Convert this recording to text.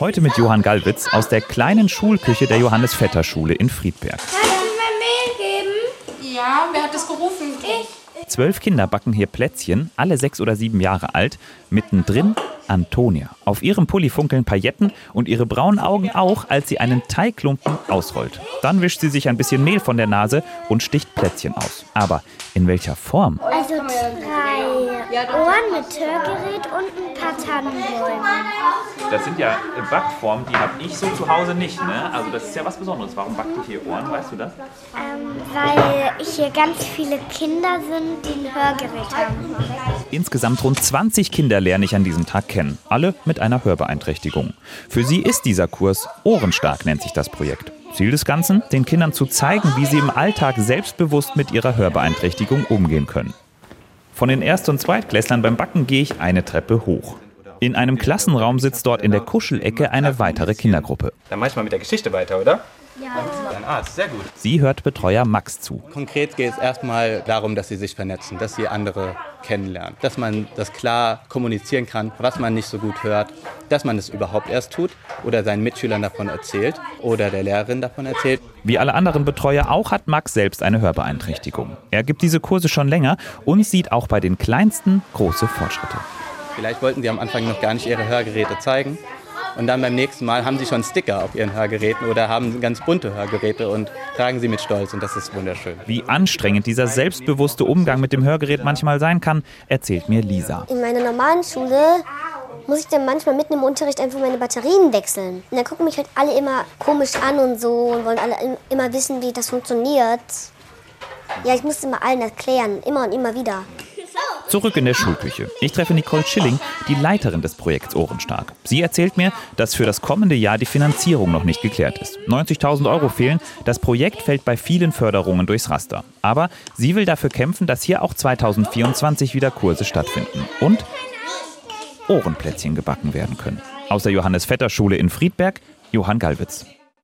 Heute mit Johann Gallwitz aus der kleinen Schulküche der Johannes Vetter Schule in Friedberg. Kannst du mir Mehl geben? Ja, wer hat das gerufen? Ich. Zwölf Kinder backen hier Plätzchen, alle sechs oder sieben Jahre alt. Mittendrin Antonia. Auf ihrem Pulli funkeln Pailletten und ihre braunen Augen auch, als sie einen Teigklumpen ausrollt. Dann wischt sie sich ein bisschen Mehl von der Nase und sticht Plätzchen aus. Aber in welcher Form? Also drei Ohren mit Hörgerät und ein paar Tannenbäume. Das sind ja Backformen, die habe ich so zu Hause nicht. Ne? Also das ist ja was Besonderes. Warum backt ihr hier Ohren? Weißt du das? Ähm, weil hier ganz viele Kinder sind, die ein Hörgerät haben. Insgesamt rund 20 Kinder lerne ich an diesem Tag kennen. Alle mit einer Hörbeeinträchtigung. Für sie ist dieser Kurs Ohrenstark, nennt sich das Projekt. Ziel des Ganzen? Den Kindern zu zeigen, wie sie im Alltag selbstbewusst mit ihrer Hörbeeinträchtigung umgehen können. Von den Erst- und Zweitklässlern beim Backen gehe ich eine Treppe hoch. In einem Klassenraum sitzt dort in der Kuschelecke eine weitere Kindergruppe. Dann mach ich mal mit der Geschichte weiter, oder? Ja. Dein Arzt, sehr gut. Sie hört Betreuer Max zu. Konkret geht es erstmal darum, dass sie sich vernetzen, dass sie andere kennenlernen, dass man das klar kommunizieren kann, was man nicht so gut hört, dass man es überhaupt erst tut oder seinen Mitschülern davon erzählt oder der Lehrerin davon erzählt. Wie alle anderen Betreuer auch hat Max selbst eine Hörbeeinträchtigung. Er gibt diese Kurse schon länger und sieht auch bei den Kleinsten große Fortschritte. Vielleicht wollten sie am Anfang noch gar nicht ihre Hörgeräte zeigen. Und dann beim nächsten Mal haben sie schon Sticker auf ihren Hörgeräten oder haben ganz bunte Hörgeräte und tragen sie mit Stolz und das ist wunderschön. Wie anstrengend dieser selbstbewusste Umgang mit dem Hörgerät manchmal sein kann, erzählt mir Lisa. In meiner normalen Schule muss ich dann manchmal mitten im Unterricht einfach meine Batterien wechseln. Und dann gucken mich halt alle immer komisch an und so und wollen alle immer wissen, wie das funktioniert. Ja, ich muss immer allen erklären, immer und immer wieder. Zurück in der Schulküche. Ich treffe Nicole Schilling, die Leiterin des Projekts Ohrenstark. Sie erzählt mir, dass für das kommende Jahr die Finanzierung noch nicht geklärt ist. 90.000 Euro fehlen. Das Projekt fällt bei vielen Förderungen durchs Raster. Aber sie will dafür kämpfen, dass hier auch 2024 wieder Kurse stattfinden. Und Ohrenplätzchen gebacken werden können. Aus der Johannes Vetter Schule in Friedberg, Johann Gallwitz.